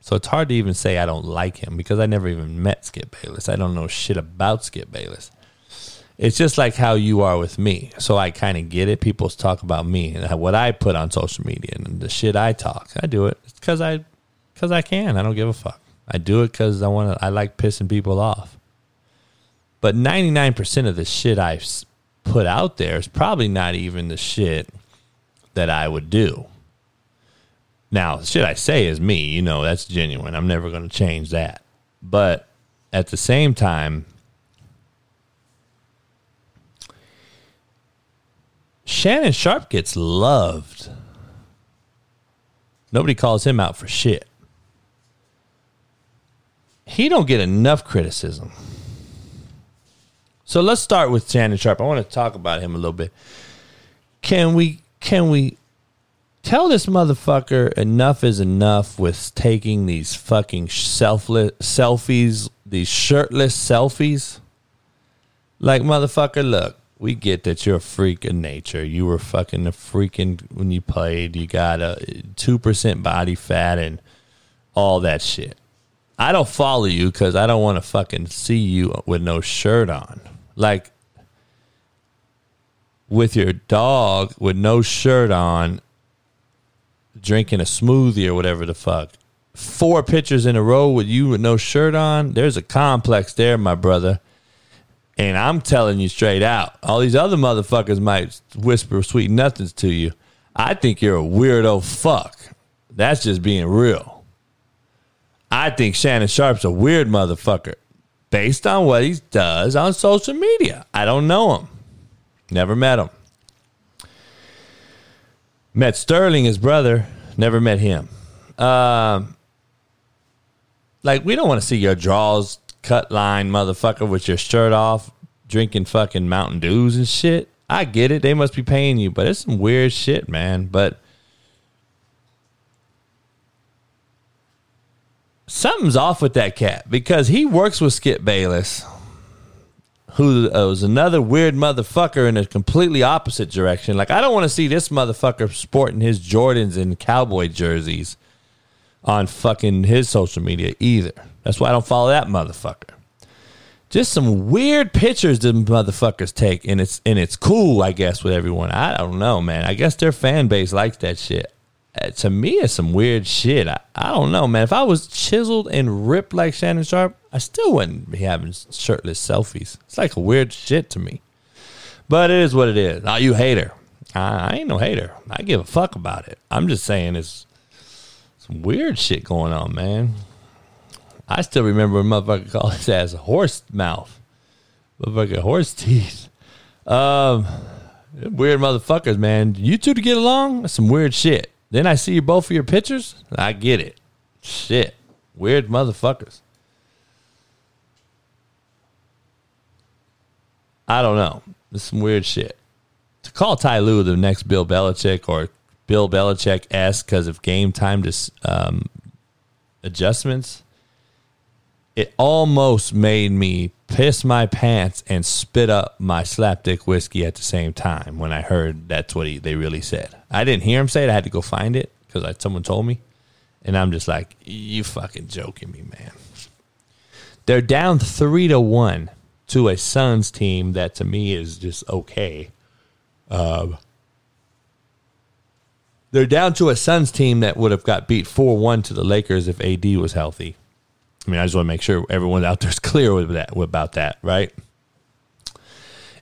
So it's hard to even say I don't like him because I never even met Skip Bayless. I don't know shit about Skip Bayless. It's just like how you are with me. So I kind of get it. People talk about me and what I put on social media and the shit I talk. I do it because I because I can. I don't give a fuck. I do it because I want to. I like pissing people off. But ninety nine percent of the shit I put out there is probably not even the shit that I would do. Now, the shit I say is me. You know, that's genuine. I'm never going to change that. But at the same time, Shannon Sharpe gets loved. Nobody calls him out for shit. He don't get enough criticism. So let's start with Shannon Sharpe. I want to talk about him a little bit. Can we can we tell this motherfucker enough is enough with taking these fucking selfless selfies, these shirtless selfies? Like motherfucker, look, we get that you're a freak of nature. You were fucking a freaking when you played. You got a two percent body fat and all that shit. I don't follow you because I don't want to fucking see you with no shirt on. Like with your dog with no shirt on, drinking a smoothie or whatever the fuck. Four pictures in a row with you with no shirt on. There's a complex there, my brother. And I'm telling you straight out, all these other motherfuckers might whisper sweet nothings to you. I think you're a weirdo fuck. That's just being real. I think Shannon Sharpe's a weird motherfucker based on what he does on social media. I don't know him. Never met him. Met Sterling, his brother. Never met him. Um, like we don't want to see your draws cut line, motherfucker, with your shirt off, drinking fucking Mountain Dews and shit. I get it. They must be paying you, but it's some weird shit, man. But something's off with that cat because he works with Skip Bayless, who was another weird motherfucker in a completely opposite direction. Like, I don't want to see this motherfucker sporting his Jordans and cowboy jerseys on fucking his social media either. That's why I don't follow that motherfucker. Just some weird pictures the motherfuckers take, and it's and it's cool, I guess, with everyone. I don't know, man. I guess their fan base likes that shit. Uh, to me, it's some weird shit. I, I don't know, man. If I was chiseled and ripped like Shannon Sharpe, I still wouldn't be having shirtless selfies. It's like a weird shit to me. But it is what it is. Now you hater. I, I ain't no hater. I give a fuck about it. I'm just saying it's some weird shit going on, man. I still remember a motherfucker called his ass horse mouth. Motherfucker horse teeth. Um, weird motherfuckers, man. You two to get along? That's some weird shit. Then I see you both of your pictures. I get it. Shit. Weird motherfuckers. I don't know. This some weird shit. To call Ty Lue the next Bill Belichick or Bill Belichick s because of game time dis, um, adjustments, it almost made me piss my pants and spit up my slapdick whiskey at the same time when I heard that's what he, they really said. I didn't hear him say it. I had to go find it because someone told me. And I'm just like, you fucking joking me, man. They're down three to one to a Suns team that to me is just okay. Uh, they're down to a Suns team that would have got beat 4 1 to the Lakers if AD was healthy. I mean, I just want to make sure everyone out there is clear with that about that, right?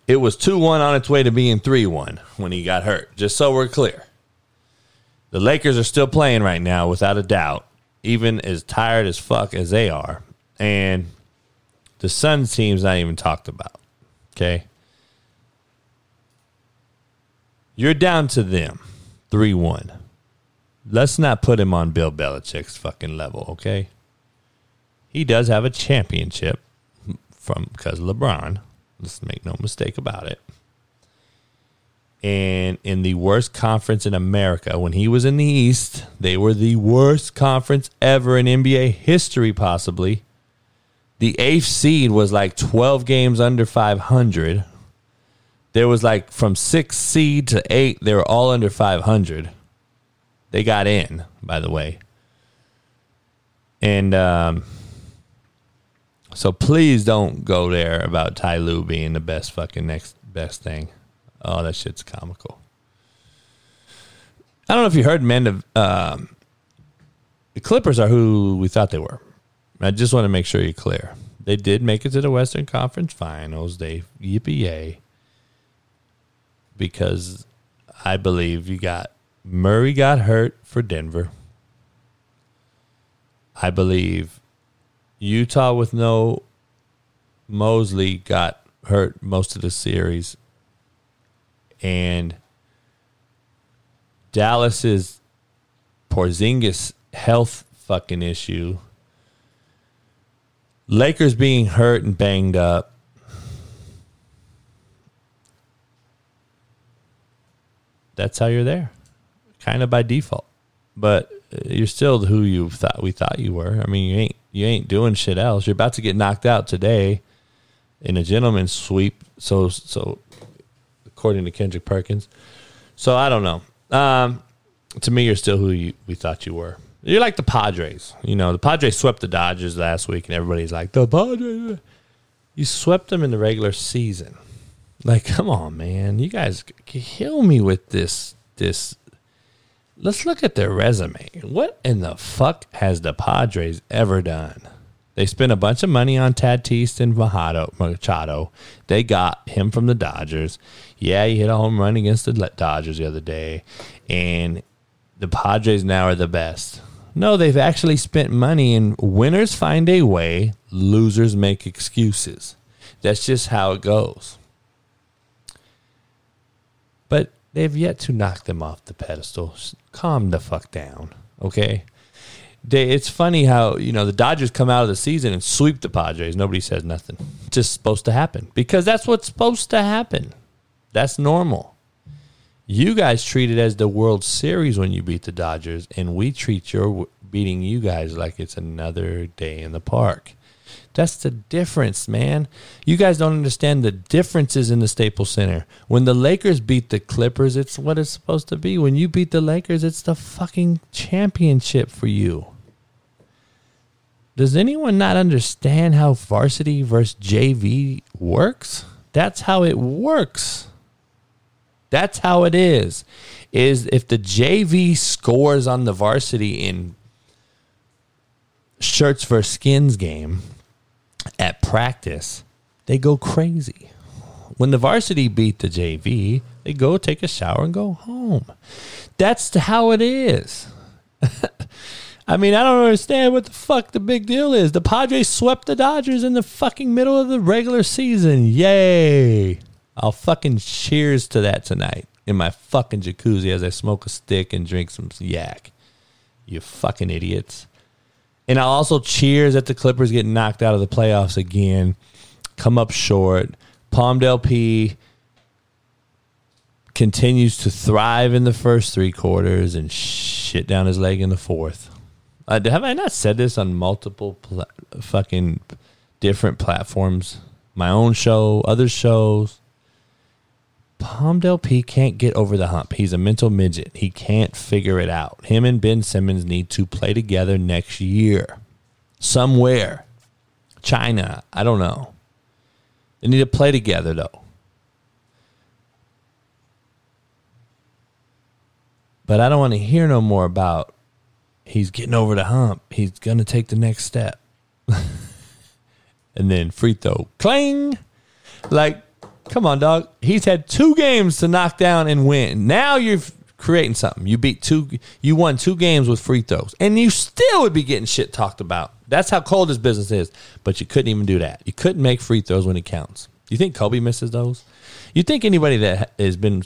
It was 2 1 on its way to being 3 1 when he got hurt, just so we're clear. The Lakers are still playing right now, without a doubt, even as tired as fuck as they are. And the Suns team's not even talked about. Okay. You're down to them 3 1. Let's not put him on Bill Belichick's fucking level, okay? He does have a championship from because LeBron. Let's make no mistake about it. And in the worst conference in America, when he was in the East, they were the worst conference ever in NBA history, possibly. The eighth seed was like 12 games under 500. There was like from six seed to eight, they were all under 500. They got in, by the way. And um, so please don't go there about Ty Lue being the best fucking next best thing. Oh, that shit's comical. I don't know if you heard, man. Um, the Clippers are who we thought they were. I just want to make sure you're clear. They did make it to the Western Conference Finals. They yippee yay. Because I believe you got Murray got hurt for Denver. I believe Utah with no Mosley got hurt most of the series. And Dallas's Porzingis health fucking issue. Lakers being hurt and banged up. That's how you're there, kind of by default. But uh, you're still who you thought we thought you were. I mean, you ain't you ain't doing shit else. You're about to get knocked out today in a gentleman's sweep. So so, according to Kendrick Perkins. So I don't know. Um, to me, you're still who you, we thought you were. You're like the Padres. You know, the Padres swept the Dodgers last week, and everybody's like, the Padres. You swept them in the regular season. Like, come on, man. You guys kill me with this. This. Let's look at their resume. What in the fuck has the Padres ever done? They spent a bunch of money on Tatis and Vahado Machado. They got him from the Dodgers. Yeah, he hit a home run against the Dodgers the other day, and the Padres now are the best. No, they've actually spent money, and winners find a way, losers make excuses. That's just how it goes. But they've yet to knock them off the pedestal. Calm the fuck down, okay? They, it's funny how you know the Dodgers come out of the season and sweep the Padres. Nobody says nothing. It's just supposed to happen because that's what's supposed to happen. That's normal. You guys treat it as the World Series when you beat the Dodgers, and we treat your beating you guys like it's another day in the park. That's the difference, man. You guys don't understand the differences in the Staples Center. When the Lakers beat the Clippers, it's what it's supposed to be. When you beat the Lakers, it's the fucking championship for you. Does anyone not understand how varsity versus JV works? That's how it works. That's how it is. Is if the JV scores on the varsity in shirts for skins game, practice, they go crazy. When the varsity beat the JV, they go take a shower and go home. That's how it is. I mean, I don't understand what the fuck the big deal is. The Padres swept the Dodgers in the fucking middle of the regular season. Yay. I'll fucking cheers to that tonight in my fucking jacuzzi as I smoke a stick and drink some yak. You fucking idiots. And I'll also cheers at the Clippers getting knocked out of the playoffs again, come up short. Palmdale P continues to thrive in the first three quarters and shit down his leg in the fourth. Uh, have I not said this on multiple pl- fucking different platforms? My own show, other shows. Palmdale P can't get over the hump. He's a mental midget. He can't figure it out. Him and Ben Simmons need to play together next year. Somewhere. China. I don't know. They need to play together, though. But I don't want to hear no more about he's getting over the hump. He's going to take the next step. and then free throw. Clang. Like, Come on, dog. He's had two games to knock down and win. Now you're creating something. You beat two. You won two games with free throws, and you still would be getting shit talked about. That's how cold this business is. But you couldn't even do that. You couldn't make free throws when it counts. You think Kobe misses those? You think anybody that has been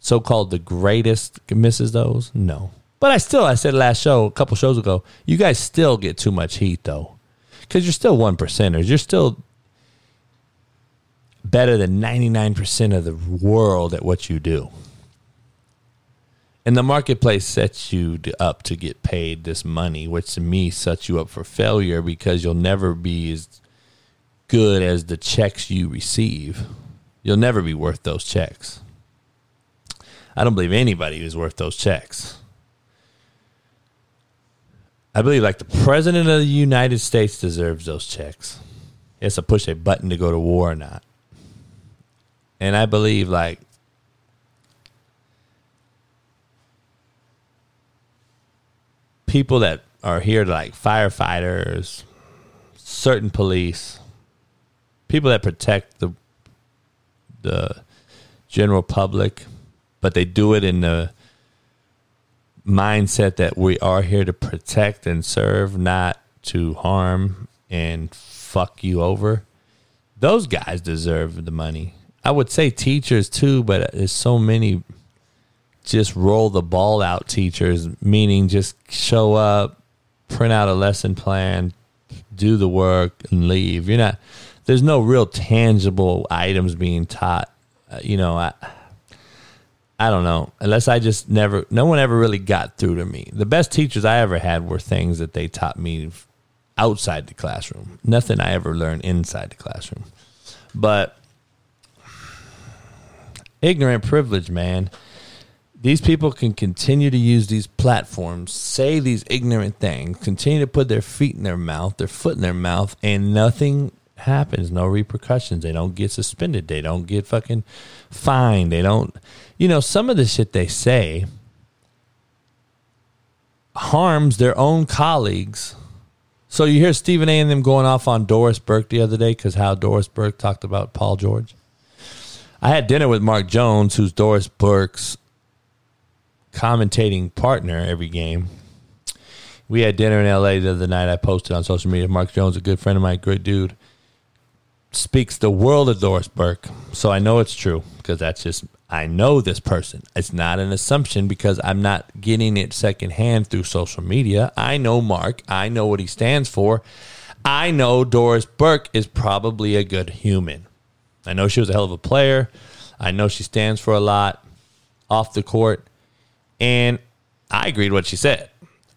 so called the greatest misses those? No. But I still, I said last show, a couple shows ago, you guys still get too much heat though, because you're still one percenters. You're still better than 99% of the world at what you do. And the marketplace sets you up to get paid this money, which to me sets you up for failure because you'll never be as good as the checks you receive. You'll never be worth those checks. I don't believe anybody is worth those checks. I believe like the president of the United States deserves those checks. He has to push a button to go to war or not. And I believe like people that are here like firefighters, certain police, people that protect the the general public, but they do it in the mindset that we are here to protect and serve, not to harm and fuck you over. Those guys deserve the money. I would say teachers too, but there's so many just roll the ball out teachers, meaning just show up, print out a lesson plan, do the work, and leave. You're not. There's no real tangible items being taught. Uh, you know, I. I don't know. Unless I just never, no one ever really got through to me. The best teachers I ever had were things that they taught me outside the classroom. Nothing I ever learned inside the classroom. But ignorant privilege, man. These people can continue to use these platforms, say these ignorant things, continue to put their feet in their mouth, their foot in their mouth, and nothing happens. No repercussions. They don't get suspended. They don't get fucking fined. They don't, you know, some of the shit they say harms their own colleagues. So you hear Stephen A. and them going off on Doris Burke the other day because how Doris Burke talked about Paul George. I had dinner with Mark Jones, who's Doris Burke's commentating partner every game. We had dinner in LA the other night. I posted on social media. Mark Jones, a good friend of mine, great dude speaks the world of Doris Burke. So I know it's true because that's just, I know this person. It's not an assumption because I'm not getting it secondhand through social media. I know Mark, I know what he stands for. I know Doris Burke is probably a good human. I know she was a hell of a player. I know she stands for a lot off the court. And I agreed what she said.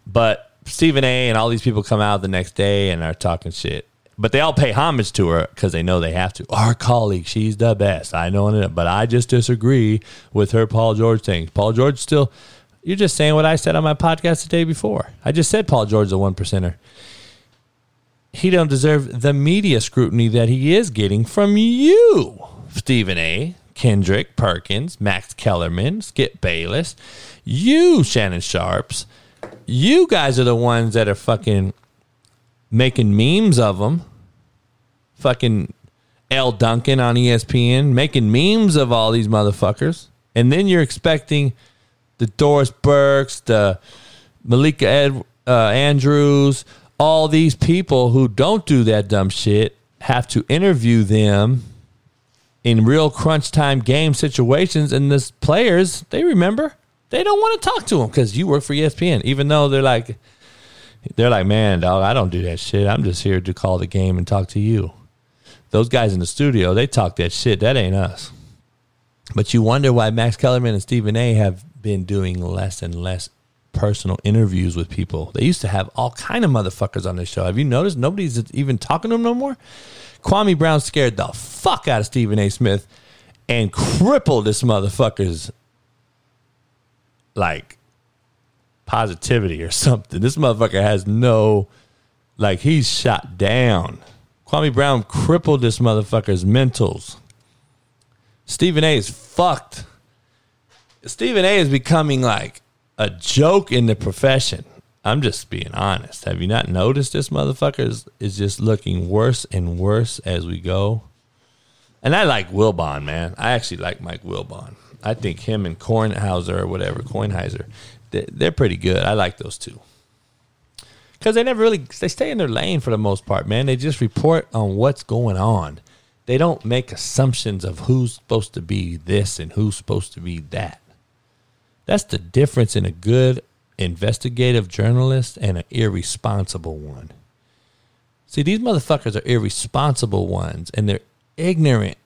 But Stephen A. and all these people come out the next day and are talking shit but they all pay homage to her because they know they have to. Our colleague, she's the best. I know it, but I just disagree with her Paul George thing. Paul George still, you're just saying what I said on my podcast the day before. I just said Paul George is a one percenter. He don't deserve the media scrutiny that he is getting from you, Stephen A. Kendrick Perkins, Max Kellerman, Skip Bayless, you, Shannon Sharpes. You guys are the ones that are fucking making memes of them. Fucking Elle Duncan on ESPN making memes of all these motherfuckers. And then you're expecting the Doris Burkes, the Malika Ed, uh, Andrews, all these people who don't do that dumb shit have to interview them in real crunch time game situations. And the players, they remember, they don't want to talk to them because you work for ESPN, even though they're like, they're like, man, dog, I don't do that shit. I'm just here to call the game and talk to you. Those guys in the studio, they talk that shit. That ain't us. But you wonder why Max Kellerman and Stephen A have been doing less and less personal interviews with people. They used to have all kind of motherfuckers on this show. Have you noticed? Nobody's even talking to them no more. Kwame Brown scared the fuck out of Stephen A. Smith and crippled this motherfucker's like positivity or something. This motherfucker has no, like, he's shot down. Kwame Brown crippled this motherfucker's mentals. Stephen A is fucked. Stephen A is becoming like a joke in the profession. I'm just being honest. Have you not noticed this motherfucker is, is just looking worse and worse as we go? And I like Wilbon, man. I actually like Mike Wilbon. I think him and Kornhauser or whatever, Kornheiser, they're pretty good. I like those two because they never really they stay in their lane for the most part, man. They just report on what's going on. They don't make assumptions of who's supposed to be this and who's supposed to be that. That's the difference in a good investigative journalist and an irresponsible one. See, these motherfuckers are irresponsible ones and they're ignorant.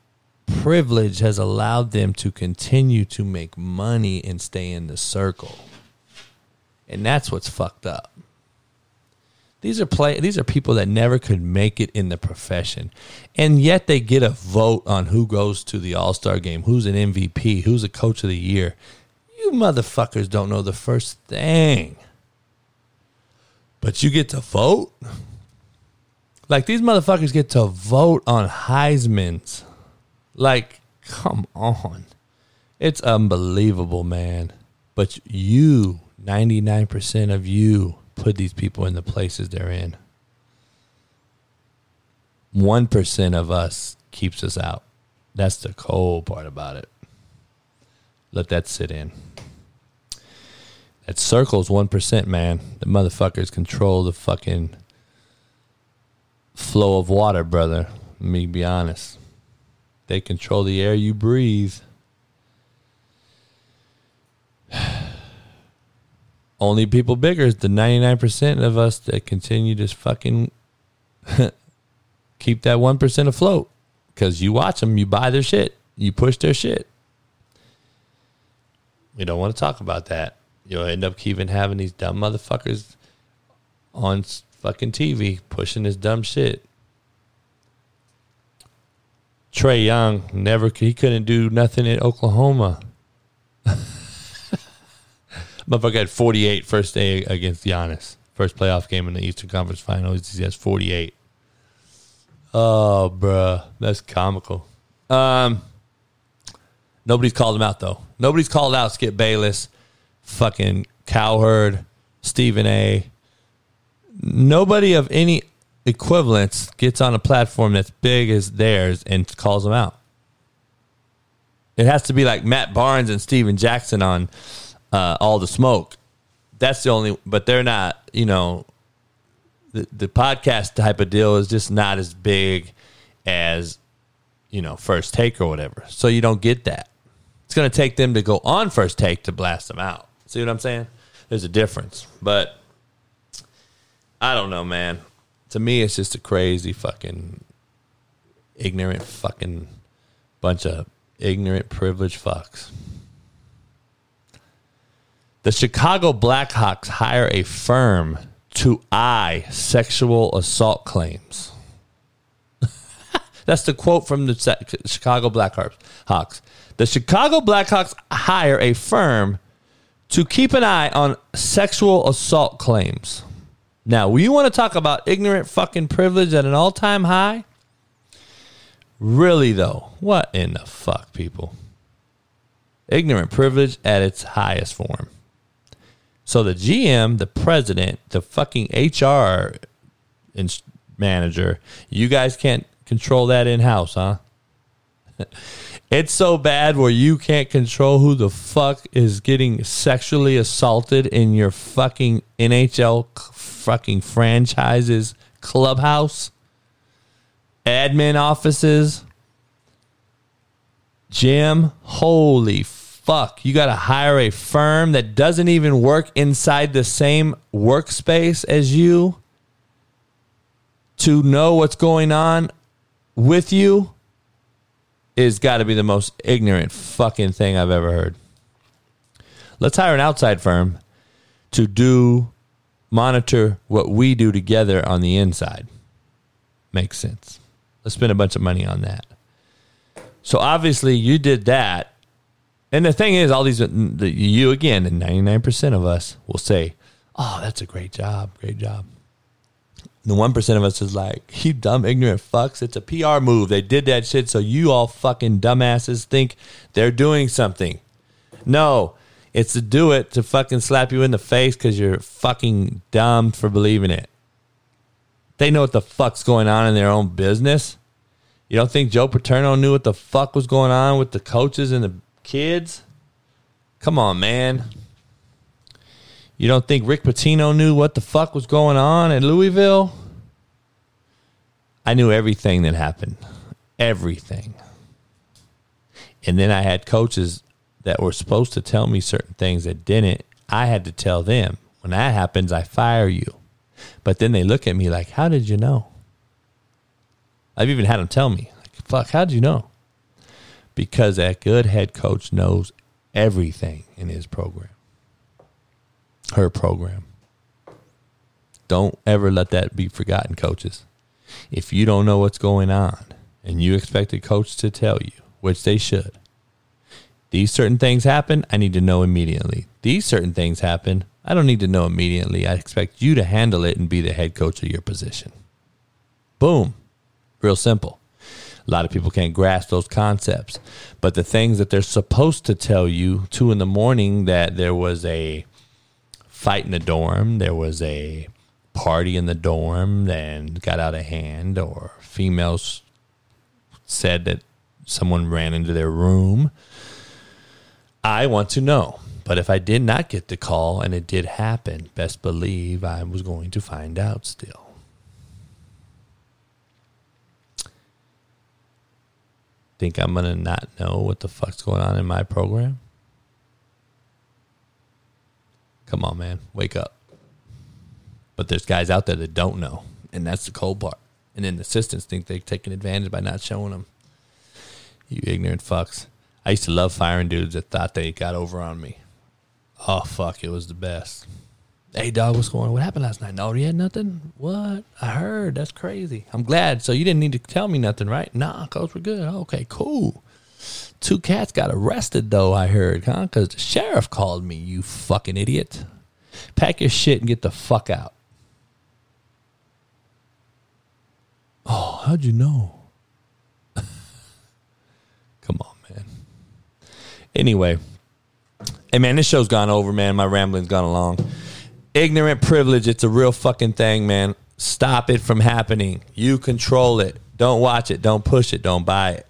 Privilege has allowed them to continue to make money and stay in the circle. And that's what's fucked up. These are play these are people that never could make it in the profession. And yet they get a vote on who goes to the All-Star game, who's an MVP, who's a coach of the year. You motherfuckers don't know the first thing. But you get to vote? Like these motherfuckers get to vote on Heisman's. Like, come on. It's unbelievable, man. But you 99% of you put these people in the places they're in. 1% of us keeps us out. That's the cold part about it. Let that sit in. That circle's 1%, man. The motherfuckers control the fucking flow of water, brother. Let me be honest. They control the air you breathe. only people bigger is the 99% of us that continue to fucking keep that 1% afloat because you watch them, you buy their shit, you push their shit. We don't want to talk about that. You'll end up keeping having these dumb motherfuckers on fucking TV pushing this dumb shit. Trae Young never he couldn't do nothing in Oklahoma. Motherfucker had 48 first day against Giannis. First playoff game in the Eastern Conference Finals. He has 48. Oh, bruh. That's comical. Um, nobody's called him out, though. Nobody's called out Skip Bayless, fucking Cowherd, Stephen A. Nobody of any equivalence gets on a platform that's big as theirs and calls them out. It has to be like Matt Barnes and Stephen Jackson on uh, All the Smoke. That's the only, but they're not, you know, the, the podcast type of deal is just not as big as, you know, First Take or whatever. So you don't get that. It's going to take them to go on First Take to blast them out. See what I'm saying? There's a difference. But I don't know, man. To me, it's just a crazy fucking ignorant fucking bunch of ignorant privileged fucks. The Chicago Blackhawks hire a firm to eye sexual assault claims. That's the quote from the Chicago Blackhawks. The Chicago Blackhawks hire a firm to keep an eye on sexual assault claims. Now, we want to talk about ignorant fucking privilege at an all time high? Really, though, what in the fuck, people? Ignorant privilege at its highest form. So the GM, the president, the fucking HR manager, you guys can't control that in house, huh? it's so bad where you can't control who the fuck is getting sexually assaulted in your fucking NHL fucking franchises clubhouse, admin offices, gym. Holy fuck, you got to hire a firm that doesn't even work inside the same workspace as you to know what's going on with you is got to be the most ignorant fucking thing I've ever heard. Let's hire an outside firm to do monitor what we do together on the inside. Makes sense. Let's spend a bunch of money on that. So obviously you did that and the thing is, all these, you again, and 99% of us will say, Oh, that's a great job. Great job. The 1% of us is like, You dumb, ignorant fucks. It's a PR move. They did that shit so you all fucking dumbasses think they're doing something. No, it's to do it to fucking slap you in the face because you're fucking dumb for believing it. They know what the fuck's going on in their own business. You don't think Joe Paterno knew what the fuck was going on with the coaches and the kids. Come on, man. You don't think Rick Pitino knew what the fuck was going on in Louisville? I knew everything that happened. Everything. And then I had coaches that were supposed to tell me certain things that didn't. I had to tell them. When that happens, I fire you. But then they look at me like, How did you know? I've even had them tell me, like, Fuck, how did you know? because a good head coach knows everything in his program, her program. Don't ever let that be forgotten, coaches. If you don't know what's going on and you expect a coach to tell you, which they should, these certain things happen, I need to know immediately. These certain things happen, I don't need to know immediately. I expect you to handle it and be the head coach of your position. Boom. Real simple. A lot of people can't grasp those concepts. But the things that they're supposed to tell you, two in the morning, that there was a fight in the dorm, there was a party in the dorm and got out of hand, or females said that someone ran into their room. I want to know. But if I did not get the call and it did happen, best believe I was going to find out still. think I'm going to not know what the fuck's going on in my program? Come on, man. Wake up. But there's guys out there that don't know. And that's the cold part. And then the assistants think they're taking advantage by not showing them. You ignorant fucks. I used to love firing dudes that thought they got over on me. Oh, fuck. It was the best. Hey, dog, what's going on? What happened last night? No, you had nothing? What? I heard. That's crazy. I'm glad. So you didn't need to tell me nothing, right? Nah, cuz we're good. Okay, cool. Two cats got arrested, though, I heard, huh? Because the sheriff called me, you fucking idiot. Pack your shit and get the fuck out. Oh, how'd you know? Come on, man. Anyway, hey, man, this show's gone over, man. My rambling's gone along ignorant privilege. It's a real fucking thing, man. Stop it from happening. You control it. Don't watch it. Don't push it. Don't buy it.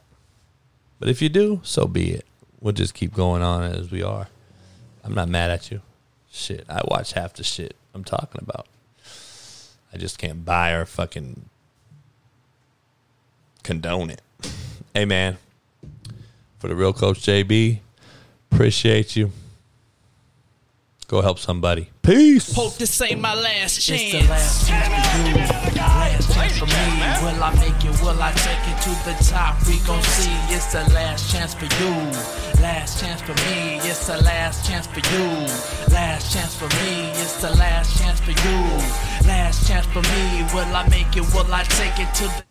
But if you do, so be it. We'll just keep going on as we are. I'm not mad at you. Shit, I watch half the shit I'm talking about. I just can't buy or fucking condone it. hey, man, for the real coach JB, appreciate you. Go help somebody. Peace. Hope this ain't my last chance. It's the last chance for you. Last chance for me. Will I make it? Will I take it to the top? We gon' see. It's the last chance for you. Last chance for me. It's the last chance for you. Last chance for me. It's the last chance for you. Last chance for me. Will I make it? Will I take it to the